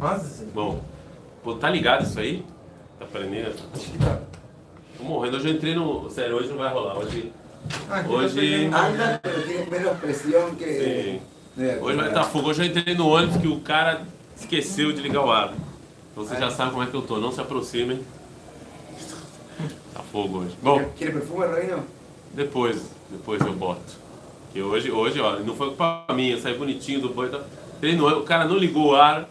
Mas, Bom, pô, tá ligado isso aí? Tá aprendendo? acho que tá. Tô morrendo. Hoje eu entrei no. Sério, hoje não vai rolar. Hoje. Ah, Hoje- tá pegando- Anda, pero tienes menos presión que. Sim. de- Hoje vai estar fogo. Hoje eu entrei no ônibus que o cara esqueceu de ligar o ar. Então você já sabe como é que eu tô. Não se aproximem. Tá fogo hoje. Bom, ¿Quiere perfume, Reino? depois, depois eu boto. Que hoje, hoje, ó, não foi culpa minha, eu saí bonitinho do banho. Tá? Entrei no ônibus, o cara não ligou o ar.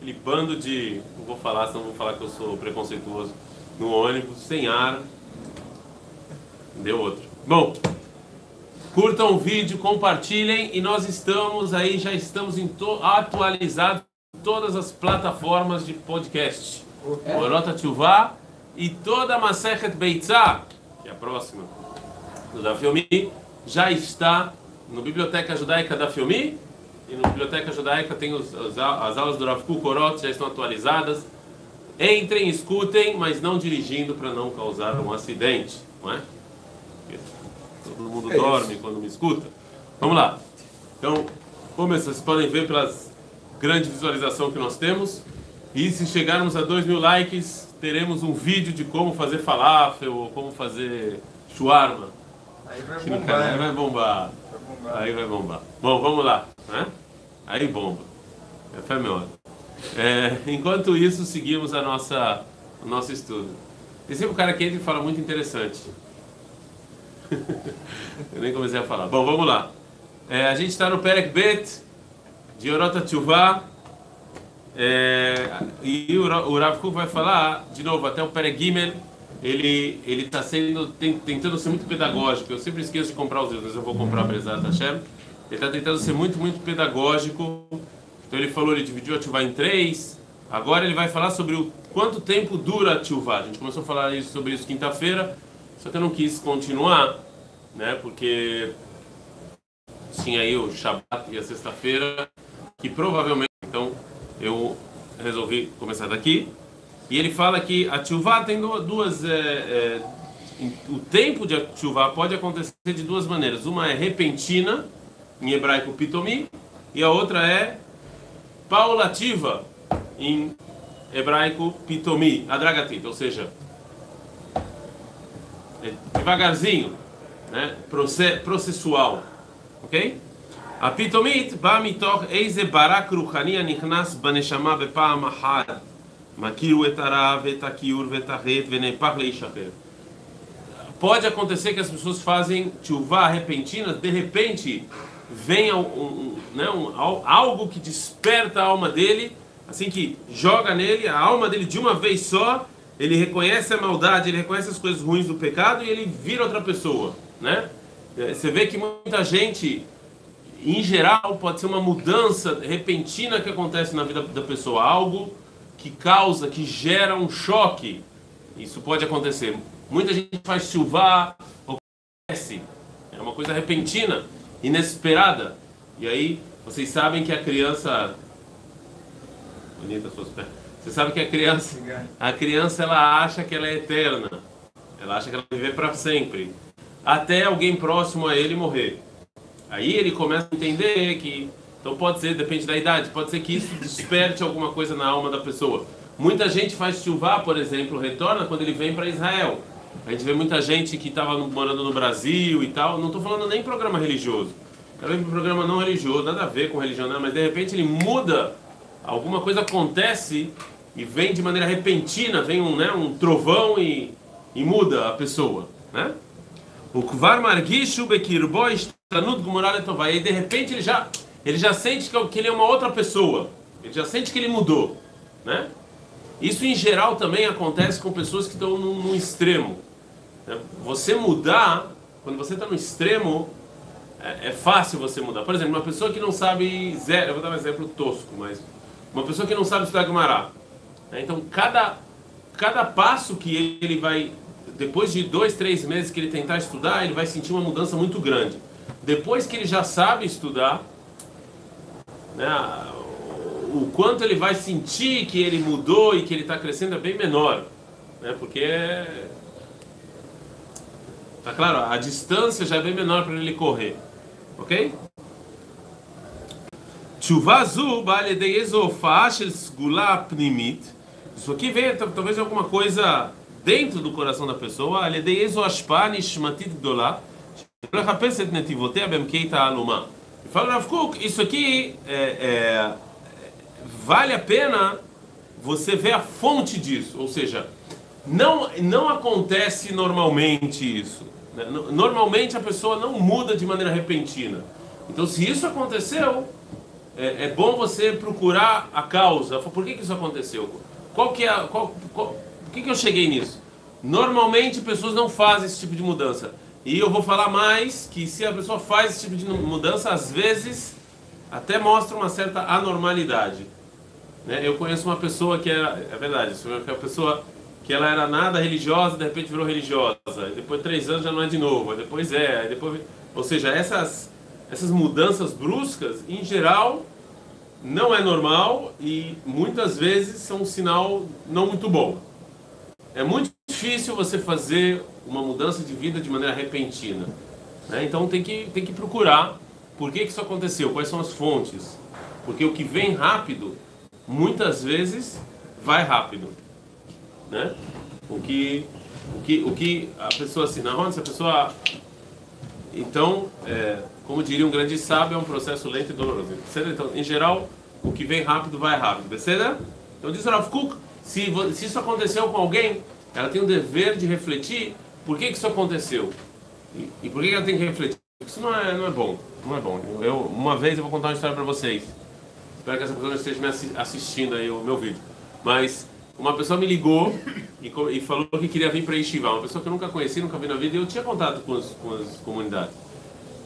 Aquele bando de. Não vou falar, senão vão falar que eu sou preconceituoso. No ônibus, sem ar. Deu outro. Bom, curtam o vídeo, compartilhem e nós estamos aí, já estamos em to- atualizados em todas as plataformas de podcast. Morota Tchuvá e toda a Masechet Beitzah, que é a próxima do da Filmi, já está no Biblioteca Judaica da Filmi e no Biblioteca Judaica tem os- as, as aulas do Rav Kukorot, já estão atualizadas. Entrem, escutem, mas não dirigindo para não causar um acidente, não é? Porque Todo mundo É isso. dorme quando me escuta. Vamos lá. Então, como vocês podem ver pelas grande visualização que nós temos, e se chegarmos a 2 mil likes, teremos um vídeo de como fazer falafel ou como fazer shawarma. Aí vai canal vai bombar. Vai bombar. Aí vai bombar. Bom, vamos lá. Né? Aí bomba. É fé meu. É, enquanto isso, seguimos a nossa, o nosso estudo. Tem sempre um cara que entra e fala muito interessante. Eu nem comecei a falar. Bom, vamos lá. É, a gente está no Perek Bet de Orota Tchuvá. É, e o, o Rav Kuk vai falar, de novo, até o Perek Gimel, ele está sendo ten- tentando ser muito pedagógico. Eu sempre esqueço de comprar os livros, mas eu vou comprar Bezat Hashem. Ele está tentando ser muito, muito pedagógico. Então ele falou, ele dividiu a Tchuvá em três. Agora ele vai falar sobre o quanto tempo dura a Tchuvá. A gente começou a falar isso- sobre isso quinta-feira, só que eu não quis continuar, né? Porque tinha aí o Shabbat e a sexta-feira, que provavelmente, então, eu resolvi começar daqui. E ele fala que a Tchuvá tem du- duas. é, é, o tempo de Tchuvá pode acontecer de duas maneiras. Uma é repentina, em hebraico pitomi, e a outra é paulativa, em hebraico pitomi, adragatita, ou seja, é devagarzinho, né? processual, ok? A pitomit ba mitoch eize barak ruchania nichnas baneshama bepam ahad makiru etarav etakiur vetaret venepach leishacher Pode acontecer que as pessoas fazem chuvá repentina, de repente vem um, um, né, um, al- algo que desperta a alma dele, assim que joga nele, a alma dele de uma vez só, ele reconhece a maldade, ele reconhece as coisas ruins do pecado e ele vira outra pessoa, né? Eh, Você vê que muita gente, em geral, pode ser uma mudança repentina que acontece na vida da pessoa, algo que causa, que gera um choque. Isso pode acontecer. Muita gente faz chuva, acontece. É uma coisa repentina, inesperada. E aí, vocês sabem que a criança. Bonita suas pernas. Você sabe que a criança. A criança ela acha que ela é eterna. Ela acha que ela vai viver para sempre. Até alguém próximo a ele morrer. Aí ele começa a entender que. Então pode ser, depende da idade, pode ser que isso desperte alguma coisa na alma da pessoa. Muita gente faz chuva, por exemplo, retorna quando ele vem para Israel. A gente vê muita gente que estava morando no Brasil e tal. Não estou falando nem programa religioso. Vem para programa não religioso, nada a ver com religião, não, mas de repente ele muda, alguma coisa acontece e vem de maneira repentina, vem um, né, um trovão e, e muda a pessoa, né? O Kvar Margishu Bekirbo Estanud Gumorah Letová. E de repente ele já, ele já sente que, que ele é uma outra pessoa. Ele já sente que ele mudou. Né? Isso em geral também acontece com pessoas que estão num, num extremo. Né? Você mudar, quando você está no extremo, é, é fácil você mudar. Por exemplo, uma pessoa que não sabe zero, eu vou dar um exemplo tosco, mas uma pessoa que não sabe estudar Gumará. né? Então, cada, cada passo que ele vai, depois de dois, três meses que ele tentar estudar, ele vai sentir uma mudança muito grande. Depois que ele já sabe estudar, né, o quanto ele vai sentir que ele mudou e que ele está crescendo é bem menor. Né, porque, tá claro, a distância já é bem menor para ele correr. Ok? תשובה זו באה על ידי איזו הופעה של סגולה פנימית. Isso aqui vem talvez de alguma coisa dentro do coração da pessoa, על ידי איזו השפעה נשמתית גדולה, שלא לחפש את נתיבותיה בעמקי תעלומה. Fala Rav Kuk, isso aqui é, é, vale a pena você ver a fonte disso, ou seja, não, não acontece normalmente isso. né? No- Normalmente a pessoa não muda de maneira repentina. Então, se isso aconteceu, é, é bom você procurar a causa. Por que, que isso aconteceu? Qual que é qual, qual, por que, que eu cheguei nisso? Normalmente pessoas não fazem esse tipo de mudança. E eu vou falar mais que se a pessoa faz esse tipo de mudança, às vezes até mostra uma certa anormalidade. Né? Eu conheço uma pessoa que era, é verdade, é uma pessoa que ela era nada religiosa, de repente virou religiosa. E depois de três anos já não é de novo. Depois é, depois, ou seja, essas essas mudanças bruscas, em geral, não é normal e muitas vezes são um sinal não muito bom. É muito difícil você fazer uma mudança de vida de maneira repentina. né? Então tem que, tem que procurar por que, que isso aconteceu, quais são as fontes. Porque o que vem rápido, muitas vezes vai rápido. Né? O, que, o, que, o que a pessoa assim, na onde a pessoa. Então, é, como diria um grande sábio, é um processo lento e doloroso. Beleza? Então, em geral, o que vem rápido vai rápido. Beleza? Então diz Rav Kuk, se, se isso aconteceu com alguém, ela tem o dever de refletir por que, que isso aconteceu. E, e por que, que ela tem que refletir? Isso não é, não é bom. Não é bom. Eu, uma vez eu vou contar uma história para vocês. Espero que essa pessoa esteja me assi- assistindo aí o meu vídeo. Mas uma pessoa me ligou e, e falou que queria vir para Yeshiva. Uma pessoa que eu nunca conheci, nunca vi na vida. E eu tinha contato com, os- com as comunidades.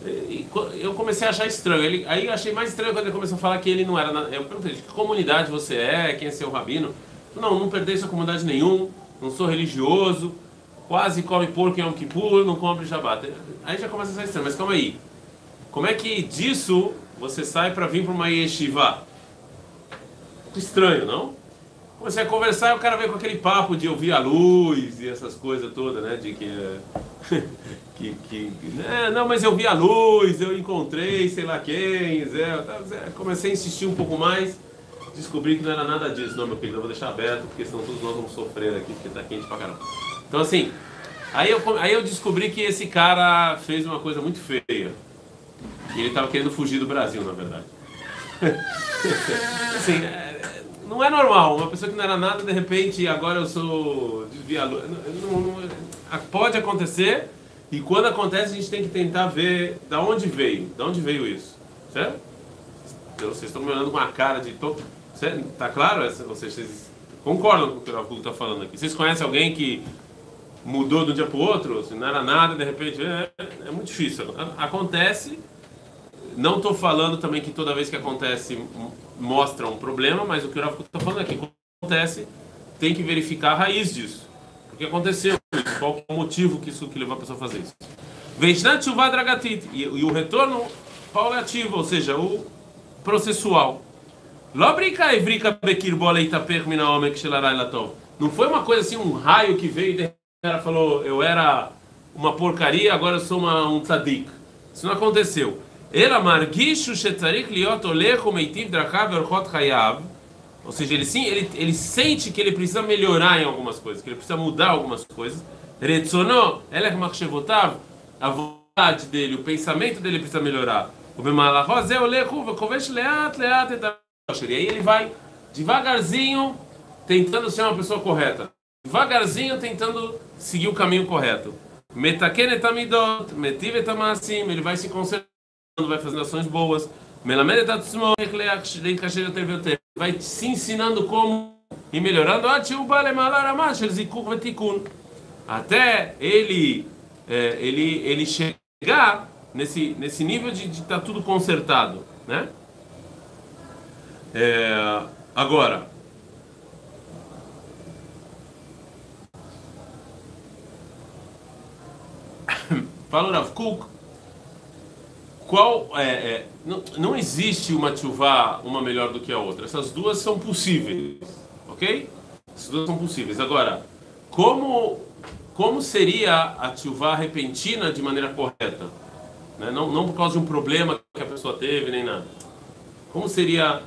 E, eu comecei a achar estranho. Ele, aí eu achei mais estranho quando ele começou a falar que ele não era. na- eu perguntei, de que comunidade você é? Quem é seu rabino? Não, não pertenço a comunidade nenhum. Não sou religioso. Quase come porco em Yom Kippur, não come Shabbat. Aí já começa a ser estranho. Mas calma aí. Como é que disso você sai para vir para uma yeshiva? Estranho, não? Comecei a conversar e o cara veio com aquele papo de ouvir a luz e essas coisas todas, né? De que. que, que é, não, mas eu vi a luz, eu encontrei sei lá quem. Zé. Comecei a insistir um pouco mais, descobri que não era nada disso. Não, meu querido, eu vou deixar aberto, porque senão todos nós vamos sofrer aqui, porque tá quente pra caramba. Então, assim, aí eu, aí eu descobri que esse cara fez uma coisa muito feia. E ele tava querendo fugir do Brasil, na verdade. assim, é- não é normal. Uma pessoa que não era nada, de repente, agora eu sou desviador. Não, não- não- a- pode acontecer. E quando acontece, a gente tem que tentar ver da onde veio. Da onde veio isso. Certo? Vocês estão me olhando com a cara de. Certo? Tá claro? Vocês, concordam com o que o Rafa está falando aqui? Vocês conhecem alguém que mudou de um dia para o outro? Se não era nada, de repente. É, é muito difícil. Acontece. Não estou falando também que toda vez que acontece mostra um problema, mas o que o Rafa está falando é que acontece, tem que verificar a raiz disso. O que aconteceu? Qual é o motivo que isso que levou a pessoa a fazer isso? Veishnat Dragatit. E, o retorno paulatativo, ou seja, o processual. Lobrika evrika bekirbola itaper mina omek shelarai latov. Não foi uma coisa assim, um raio que veio e cara falou, eu era uma porcaria, agora eu sou uma, um tzadik. Isso não aconteceu. Ela margishu shetzarik liot olecho meitiv drakav orchot chayav. Ou seja, ele sim, ele, ele sente que ele precisa melhorar em algumas coisas, que ele precisa mudar algumas coisas. Retzono, elech machshevotav, a vontade dele, o pensamento dele precisa melhorar. O bemalachó zé olechu vekovesh leat leat et E aí ele vai devagarzinho tentando ser uma pessoa correta. Devagarzinho tentando seguir o caminho correto. Metaken etamidot, metiv etamasim, ele vai se consertando, vai fazendo ações boas. Vai se ensinando como e melhorando. Ah. Até ele, é, ele, ele chegar nesse, nesse nível de estar tudo consertado, né? É, agora, fala Rav Kuk, qual é, é, não, não existe uma tchuvá uma melhor do que a outra. Essas duas são possíveis, ok? Essas duas são possíveis. Agora, como como seria a tchuvá repentina de maneira correta? Né? Não, não por causa de um problema que a pessoa teve nem nada. Como seria,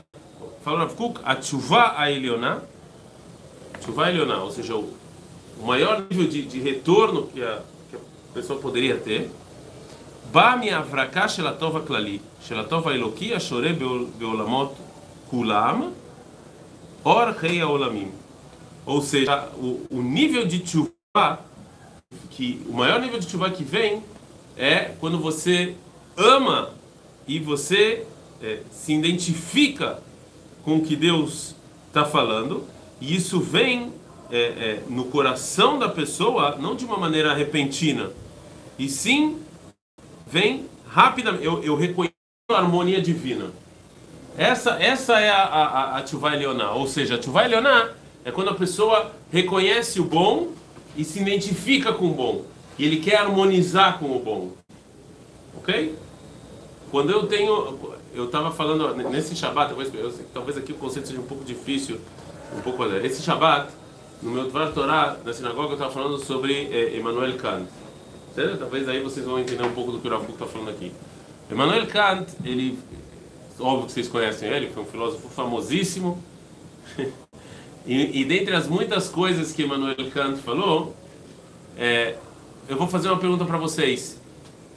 Kuk, a chuva a Elioná, chuva a ou seja, o, o maior nível de, de retorno que a, que a pessoa poderia ter, בא מהברקה של הטוב הכללי, של הטוב האלוקי השורה בעול- בעולמות כולם, אור חיי העולמים. Ou seja, o, o nível de chuva, que, o maior nível de chuva que vem é quando você ama e você é, se identifica com o que Deus está falando, e isso vem é, é, no coração da pessoa, não de uma maneira repentina, e sim vem rapidamente. Eu, eu reconheço a harmonia divina. Essa, essa é a, a, a, Tchuvá Elioná. Ou seja, a Tchuvá é quando a pessoa reconhece o bom e se identifica com o bom. E ele quer harmonizar com o bom. Ok? Quando eu tenho. Eu estava falando nesse Shabat, talvez, eu talvez aqui o conceito seja um pouco difícil. Um pouco, esse Shabat, no meu Torah, na sinagoga, eu estava falando sobre eh, Emmanuel Kant. Certo? Talvez aí vocês vão entender um pouco do que o Rav está falando aqui. Emmanuel Kant, ele, óbvio que vocês conhecem ele, foi um filósofo famosíssimo. e, e dentre as muitas coisas que Emmanuel Kant falou, é, eu vou fazer uma pergunta para vocês.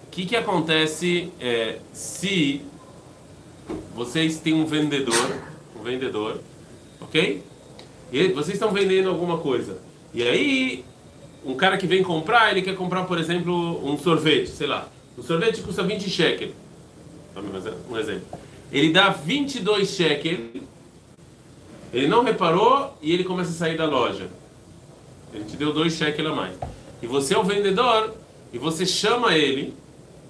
O que, que acontece é, se vocês têm um vendedor, um vendedor, ok? E vocês estão vendendo alguma coisa. E aí um cara que vem comprar, ele quer comprar, por exemplo, um sorvete, sei lá. O sorvete custa 20 shekel. Um exemplo. Ele dá 22 shekel, ele não reparou e ele começa a sair da loja. Ele te deu 2 shekel a mais. E você é o vendedor e você chama ele,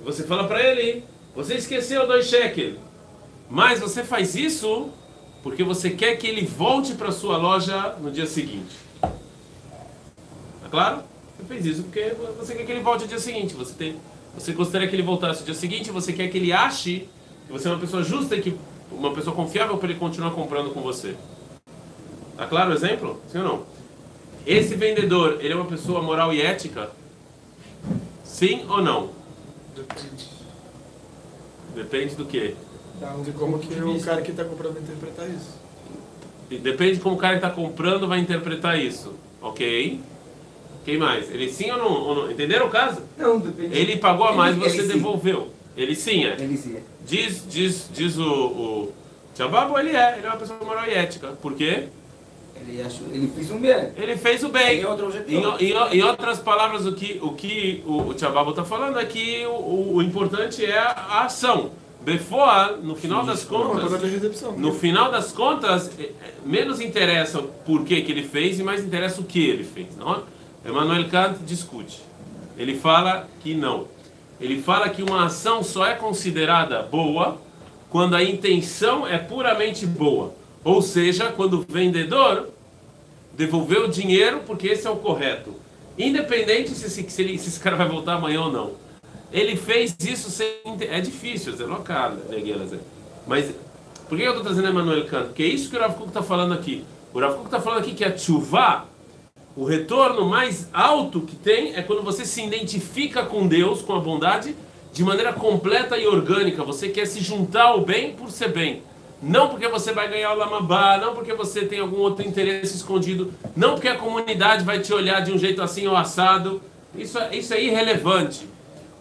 você fala para ele, você esqueceu 2 shekel. Mas você faz isso porque você quer que ele volte para sua loja no dia seguinte. Tá claro? Você fez isso porque você quer que ele volte no dia seguinte. Você, tem, você gostaria que ele voltasse no dia seguinte, você quer que ele ache que você é uma pessoa justa e que uma pessoa confiável para ele continuar comprando com você. Tá claro o exemplo? Sim ou não? Esse vendedor, ele é uma pessoa moral e ética? Sim ou não? Depende Depende do quê? de como que o cara que está comprando vai interpretar isso. Depende de como o cara que está comprando vai interpretar isso. Ok? Quem mais? Ele sim ou não? Ou não? Entenderam o caso? Não, depende. Ele pagou a mais, Ele- você ele sim. devolveu. Ele sim é. Ele sim. Diz, diz, diz o, o Tchababo, ele é. Ele é uma pessoa moral e ética. Por quê? Ele, achou, ele fez um bem. Ele fez o bem. Em, objetivo. em- em outras palavras, o que o, que o, o Tchababo está falando é que o, o- o importante é a, ação. Befoa, no final das é contas, no final das contas, é- é- menos interessa o porquê que ele fez e mais interessa o que ele fez. Não? é? Emmanuel Kant discute. Ele fala que não. Ele fala que uma ação só é considerada boa quando a intenção é puramente boa. Ou seja, quando o vendedor devolveu o dinheiro porque esse é o correto. Independente se, esse- se ele- se esse cara vai voltar amanhã ou não. Ele fez isso sem. É difícil, é local, né? Mas por que eu estou trazendo Emmanuel Kant? Porque é isso que o Rav Kuk está falando aqui. O Rav Kuk está falando aqui que a chuva, o retorno mais alto que tem é quando você se identifica com Deus, com a bondade, de maneira completa e orgânica. Você quer se juntar ao bem por ser bem. Não porque você vai ganhar o Lamabá, não porque você tem algum outro interesse escondido, não porque a comunidade vai te olhar de um jeito assim ou assado. Isso, é- isso é irrelevante.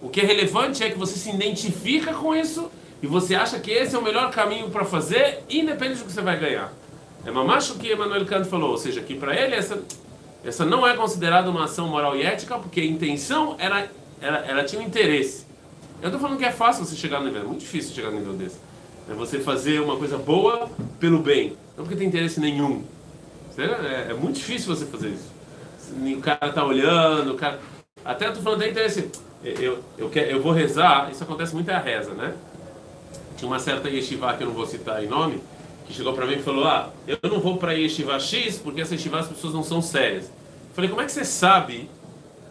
O que é relevante é que você se identifica com isso e você acha que esse é o melhor caminho para fazer, independente do que você vai ganhar. É mamacho o que Emmanuel Kant falou, ou seja, que para ele essa, essa não é considerada uma ação moral e ética, porque a intenção era, era, ela tinha um interesse. Eu estou falando que é fácil você chegar no nível, é muito difícil chegar no nível desse. É você fazer uma coisa boa pelo bem, não porque tem interesse nenhum. É, é muito difícil você fazer isso. O cara tá olhando, o cara. Até eu tô falando até interesse. Eu, eu, quero, eu vou rezar, isso acontece muito é a reza, né? Tinha uma certa yeshiva que eu não vou citar em nome, que chegou para mim e falou: Ah, eu não vou para yeshiva X porque essa yeshiva as pessoas não são sérias. Eu falei: Como é que você sabe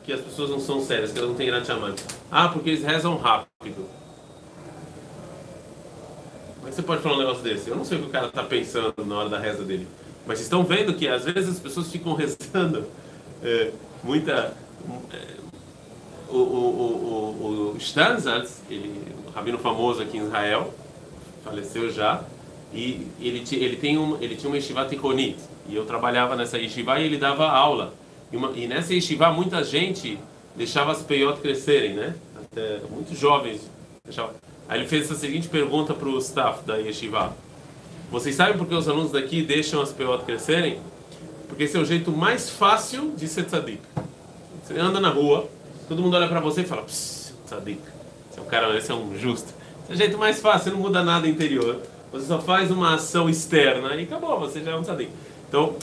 que as pessoas não são sérias, que elas não têm Irat Shamayim? Ah, porque eles rezam rápido. Como é que você pode falar um negócio desse? Eu não sei o que o cara está pensando na hora da reza dele. Mas vocês estão vendo que às vezes as pessoas ficam rezando é, muita. é, o, o, o, o, Stanzatz, ele, rabino famoso aqui em Israel, faleceu já, E ele, ele, tem um, ele tinha uma yeshiva tikonit. E eu trabalhava nessa yeshiva e ele dava aula. E, uma- e nessa yeshiva muita gente deixava as peiot crescerem, né? Até muitos jovens. deixava- Aí ele fez essa seguinte pergunta para o staff da yeshiva. Vocês sabem por que os alunos daqui deixam as peiot crescerem? Porque esse é o jeito mais fácil de ser tzadik. Você anda na rua, todo mundo olha pra você e fala, tzadik. Esse é um cara, esse é um justo. Esse é o jeito mais fácil, não muda nada interior. Você só faz uma ação externa e acabou, você já é um tzadik. Então,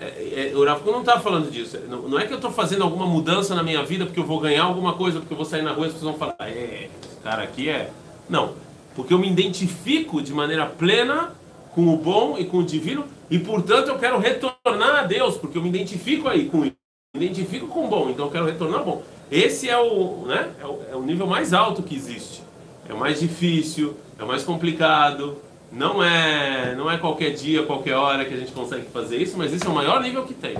é, é, o Kuk não está falando disso. Não, não é que eu estou fazendo alguma mudança na minha vida porque eu vou ganhar alguma coisa, porque eu vou sair na rua e as pessoas vão falar, é, esse cara aqui é. Não. Porque eu me identifico de maneira plena com o bom e com o divino e, portanto, eu quero retornar a Deus, porque eu me identifico aí com isso. Me identifico com o bom, então eu quero retornar ao bom. Esse é o, né, é o, é o nível mais alto que existe. É o mais difícil, é o mais complicado. Não é, não é qualquer dia, qualquer hora que a gente consegue fazer isso, mas esse é o maior nível que tem.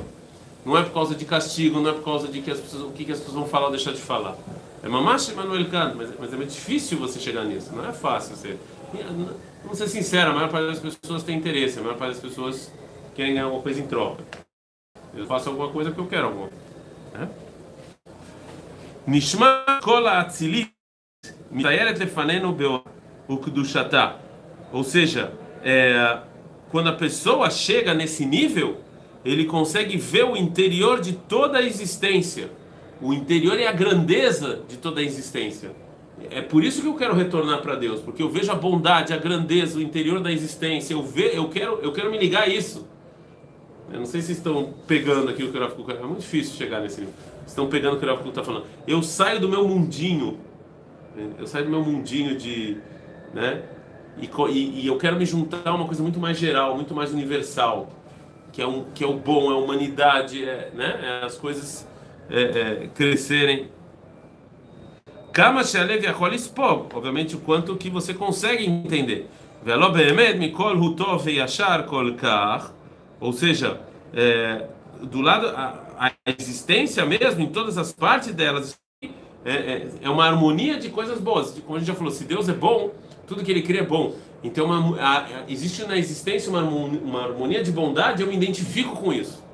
Não é por causa de castigo, não é por causa de que as pessoas, o que, que as pessoas vão falar ou deixar de falar. É mamacha Manuel Kant, é mas, mas é muito difícil você chegar nisso, não é fácil você. Vamos ser sincero, a maior parte das pessoas tem interesse, a maior parte das pessoas querem ganhar alguma coisa em troca. Eu faço alguma coisa porque eu quero alguma né? Nishma Kola Atzilit, Mitayeret Lefanenu Beo Ukdushata. Ou seja, é, quando a pessoa chega nesse nível, ele consegue ver o interior de toda a existência. O interior é a grandeza de toda a existência. É por isso que eu quero retornar para Deus, porque eu vejo a bondade, a grandeza, o interior da existência. Eu, ve, eu, quero, eu quero me ligar a isso. Eu não sei se estão pegando aqui o que o Rav É muito difícil chegar nesse nível. Estão pegando o que o Rav está falando. Eu saio do meu mundinho. Eu saio do meu mundinho de. Né? E, e, e eu quero me juntar a uma coisa muito mais geral, muito mais universal. Que é, um, que é o bom, é a humanidade, é, né? é as coisas é, é, crescerem. Kama she'alev yachol. Obviamente, o quanto que você consegue entender. Velo mikol hu tov ve'yashar kol. Ou seja, é, do lado, a, a existência mesmo, em todas as partes delas, é, é, é uma harmonia de coisas boas. Como a gente já falou, se Deus é bom, tudo que ele cria é bom. Então uma, a, existe na existência uma, uma harmonia de bondade, eu me identifico com isso.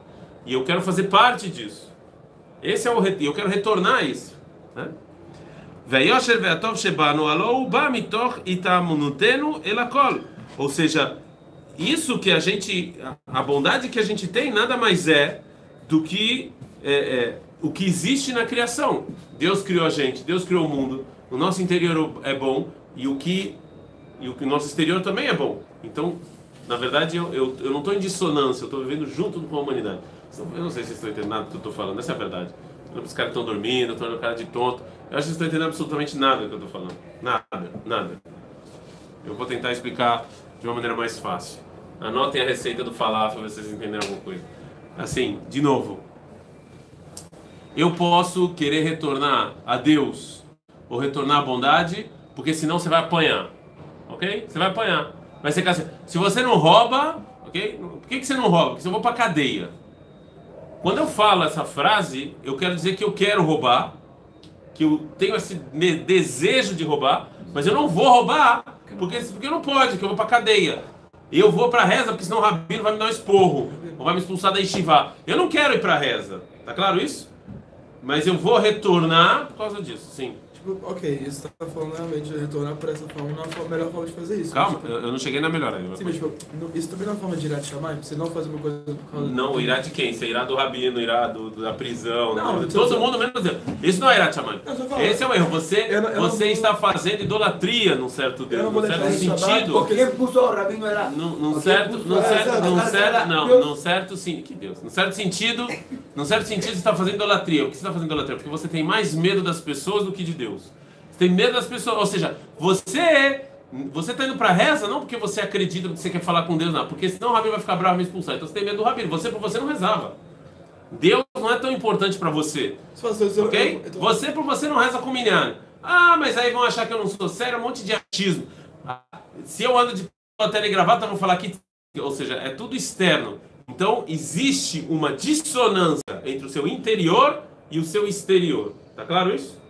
E eu quero fazer parte disso. Esse é o eu quero retornar a isso, né? Veyosher ve'atov shebanu alou ba mitoch itamunutenu elakol. Ou seja, isso que a gente, a bondade que a gente tem, nada mais é do que é, é, o que existe na criação. Deus criou a gente, Deus criou o mundo, o nosso interior é bom e o que e o o nosso exterior também é bom. Então, na verdade, eu, eu, eu não estou em dissonância, eu estou vivendo junto com a humanidade. Eu não sei se vocês estão entendendo do que eu estou falando, essa é a verdade. Os caras estão dormindo, estão olhando o cara de tonto. Eu acho que vocês estão entendendo absolutamente nada do que eu estou falando. Nada, nada. Eu vou tentar explicar de uma maneira mais fácil. Anotem a receita do falafel, para vocês entenderem alguma coisa. Assim, de novo. Eu posso querer retornar a Deus ou retornar à bondade, porque senão você vai apanhar. Ok? Você vai apanhar. Vai ser assim. Se você não rouba, ok? Por que, que você não rouba? Porque eu vou para cadeia. Quando eu falo essa frase, eu quero dizer que eu quero roubar, que eu tenho esse desejo de roubar, mas eu não vou roubar, porque, porque não pode, que eu vou para cadeia. E eu vou para reza, porque senão o rabino vai me dar um esporro, ou vai me expulsar da yeshiva. Eu não quero ir para reza, tá claro isso? Mas eu vou retornar por causa disso, sim. Tipo, ok, isso tá falando realmente de retornar pra essa forma, não é a melhor forma de fazer isso. Calma, Mas, eu eu não cheguei na melhor ainda. Sim, mas tipo, isso também não é uma forma de ir te chamar, você não fazer uma coisa por causa Não, irá de quem? Você irá do rabino, irá do, da prisão. Não, do- todo mundo menos Deus. Isso não é irá de chamar. Esse é o erro. Você, Eu não- eu você vou- está fazendo idolatria num certo Deus, num certo sentido. Porque puso o rabino era. Num, certo, num certo, num certo, não, num certo sim, que Deus, num certo sentido, num certo sentido você está fazendo idolatria. O que você está fazendo idolatria? Porque você tem mais medo das pessoas do que de Deus. Você tem medo das pessoas, ou seja, você você está indo para reza não porque você acredita que você quer falar com Deus, não, porque senão o rabino vai ficar bravo e me expulsar. Então você tem medo do rabino. Você por você não rezava. Deus não é tão importante para você. Ok? Você por você não reza com o minyan. Ah, mas aí vão achar que eu não sou sério, um monte de achismo. Ah, Se eu ando de tela e gravata, vão falar que. Ou seja, é tudo externo. Então, existe uma dissonância entre o seu interior e o seu exterior. Tá claro isso?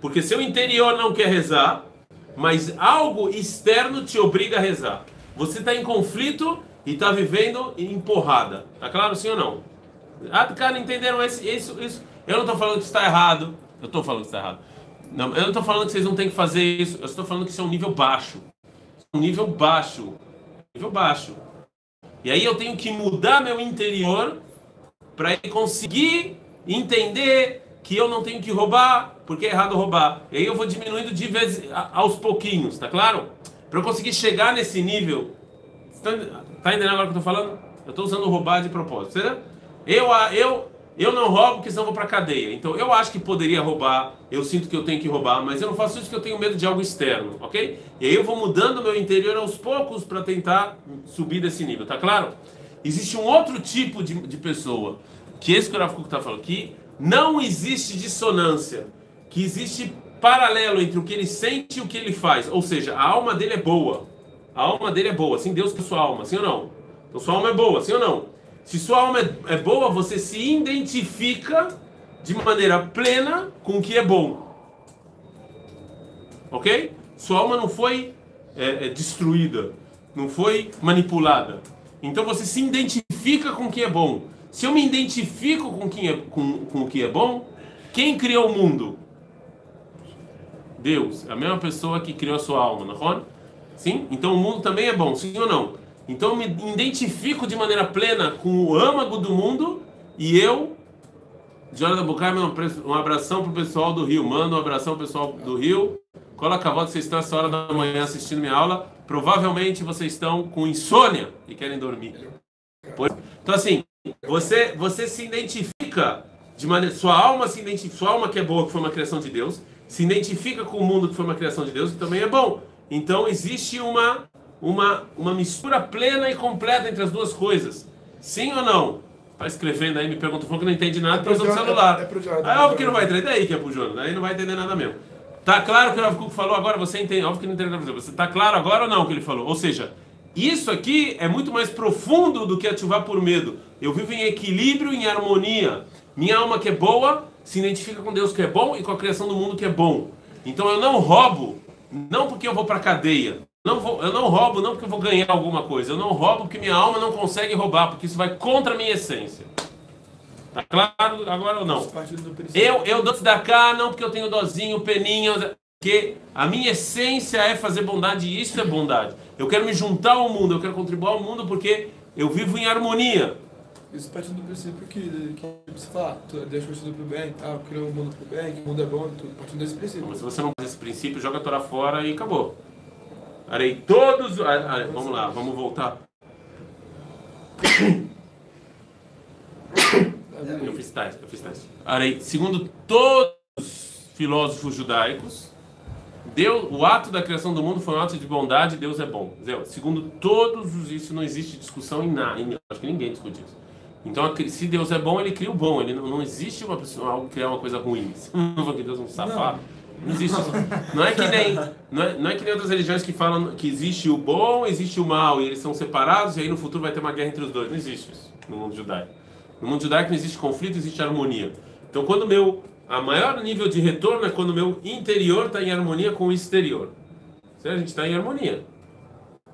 Porque seu interior não quer rezar, mas algo externo te obriga a rezar. você está em conflito e está vivendo em porrada. Tá claro, sim ou não? Ah, cara, entenderam esse, isso, isso? Eu não estou falando que está errado. Eu estou falando que está errado. Não, eu não estou falando que vocês não têm que fazer isso. Eu estou falando que isso é um nível baixo. Um nível baixo. Nível baixo. E aí eu tenho que mudar meu interior para conseguir entender que eu não tenho que roubar, porque é errado roubar. E aí eu vou diminuindo de vez aos pouquinhos, tá claro? Para eu conseguir chegar nesse nível. Tá, tá entendendo agora o que eu estou falando? Eu estou usando roubar de propósito. Certo? Eu, eu, eu não roubo porque senão vou para cadeia. Então eu acho que poderia roubar, eu sinto que eu tenho que roubar, mas eu não faço isso porque eu tenho medo de algo externo, ok? E aí eu vou mudando meu interior aos poucos para tentar subir desse nível, tá claro? Existe um outro tipo de, de pessoa, que esse que o está falando, que não existe dissonância, que existe paralelo entre o que ele sente e o que ele faz. Ou seja, a alma dele é boa. A alma dele é boa, assim Deus que sua alma, sim ou não? Então sua alma é boa, sim ou não? Se sua alma é, é boa, você se identifica de maneira plena com o que é bom. Ok? Sua alma não foi é, é, destruída, não foi manipulada. Então você se identifica com o que é bom. Se eu me identifico com, quem é, com, com o que é bom, quem criou o mundo? Deus. É a mesma pessoa que criou a sua alma, não é? Sim? Então o mundo também é bom, sim ou não? Então eu me identifico de maneira plena com o âmago do mundo e eu, Jonathan Bucaima, um abração pro pessoal do Rio. Manda um abração pro pessoal do Rio. Coloca a voz, vocês estão essa hora da manhã assistindo minha aula. Provavelmente vocês estão com insônia e querem dormir. Então assim, você, você se identifica de maneira. Sua alma se identifica. Sua alma que é boa, que foi uma criação de Deus, se identifica com o mundo que foi uma criação de Deus, que também é bom. Então existe uma, uma, uma mistura plena e completa entre as duas coisas. Sim ou não? Tá escrevendo aí, me pergunta, falou que não entende nada, é usando celular. É, é pro Jordan, ah, óbvio que não vai entender, daí que é pro Jordan, aí não vai entender nada mesmo. Tá claro que o Rav falou agora, você entende, óbvio que não entende nada, você tá claro agora ou não o que ele falou? Ou seja, isso aqui é muito mais profundo do que ativar por medo. Eu vivo em equilíbrio, em harmonia. Minha alma que é boa se identifica com Deus que é bom e com a criação do mundo que é bom. Então eu não roubo, não porque eu vou para cadeia. Não vou, eu não roubo não porque eu vou ganhar alguma coisa. Eu não roubo porque minha alma não consegue roubar, porque isso vai contra a minha essência. Tá claro agora ou não? Eu, eu dou da cá não porque eu tenho dozinho, peninha, porque a minha essência é fazer bondade e isso é bondade. Eu quero me juntar ao mundo, eu quero contribuir ao mundo porque eu vivo em harmonia. Isso parte do princípio que, que você fala, ah, Deus faz tudo pro bem, ah, criou o mundo pro bem, que o mundo é bom, tudo, partindo desse princípio. Mas se você não faz esse princípio, joga a Torá fora e acabou. Arei todos. vamos lá, vamos voltar. Eu fiz tais, eu fiz tais. Arei, segundo todos os filósofos judaicos, Deus, o ato da criação do mundo foi um ato de bondade, Deus é bom. Segundo todos os isso não existe discussão em nada, acho que ninguém discute isso. Então, se Deus é bom, ele cria o bom. Ele não, não existe uma pessoa algo criar uma coisa ruim. Não que Deus é um safado. Não existe isso. Não é que nem, não é, não é que nem outras religiões que falam que existe o bom, existe o mal, e eles são separados, e aí no futuro vai ter uma guerra entre os dois. Não existe isso no mundo judaico. No mundo judaico não existe conflito, existe harmonia. Então, quando meu a maior nível de retorno é quando o meu interior está em harmonia com o exterior. A gente está em harmonia.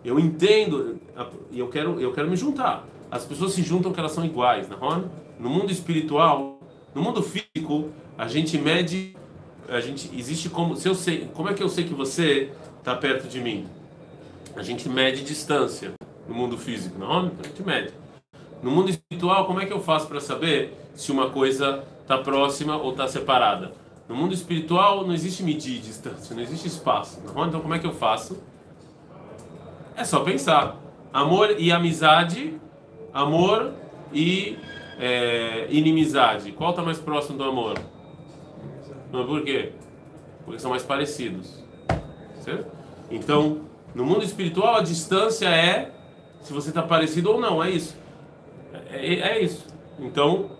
Eu entendo e eu quero, eu quero me juntar. As pessoas se juntam porque elas são iguais, não é? No mundo espiritual, no mundo físico, a gente mede, a gente existe como, se eu sei, como é que eu sei que você está perto de mim? A gente mede distância no mundo físico, não é? A gente mede. No mundo espiritual, como é que eu faço para saber se uma coisa está próxima ou está separada. No mundo espiritual não existe medir distância, não existe espaço. Não? Então como é que eu faço? É só pensar. Amor e amizade, amor e é, inimizade. Qual está mais próximo do amor? Não, por quê? Porque são mais parecidos. Certo? Então, no mundo espiritual, a distância é se você está parecido ou não. É isso. É, é isso. Então,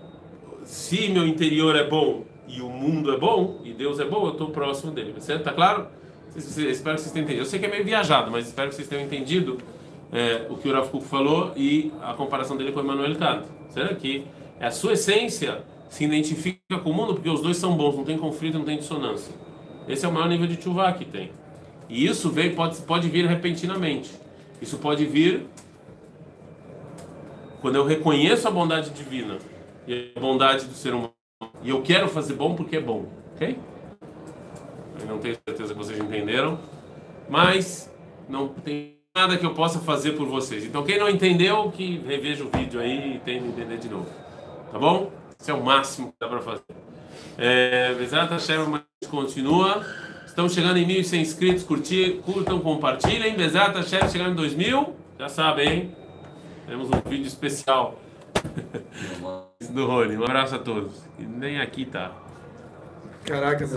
se meu interior é bom e o mundo é bom e Deus é bom, eu estou próximo dele. Certo? Tá claro? Espero que vocês tenham entendido. Eu sei que é meio viajado, mas espero que vocês tenham entendido é, o que o Rav falou e a comparação dele com o Emmanuel Kant. Certo? Que a sua essência se identifica com o mundo porque os dois são bons, não tem conflito, não tem dissonância. Esse é o maior nível de chuva que tem. E isso veio, pode, pode vir repentinamente. Isso pode vir quando eu reconheço a bondade divina e a bondade do ser humano. E eu quero fazer bom porque é bom, ok? Eu não tenho certeza que vocês entenderam, mas não tem nada que eu possa fazer por vocês. Então quem não entendeu, que reveja o vídeo aí e tente entender de novo. Tá bom? Esse é o máximo que dá para fazer. É, Bezerra Hashem, mas continua. Estamos chegando em 1.100 inscritos. Curtir, curtam, compartilhem. Bezerra Hashem chegando em 2.000. Já sabem, hein? Temos um vídeo especial do Rony. Um abraço a todos. E nem aqui tá. Caraca, Zé.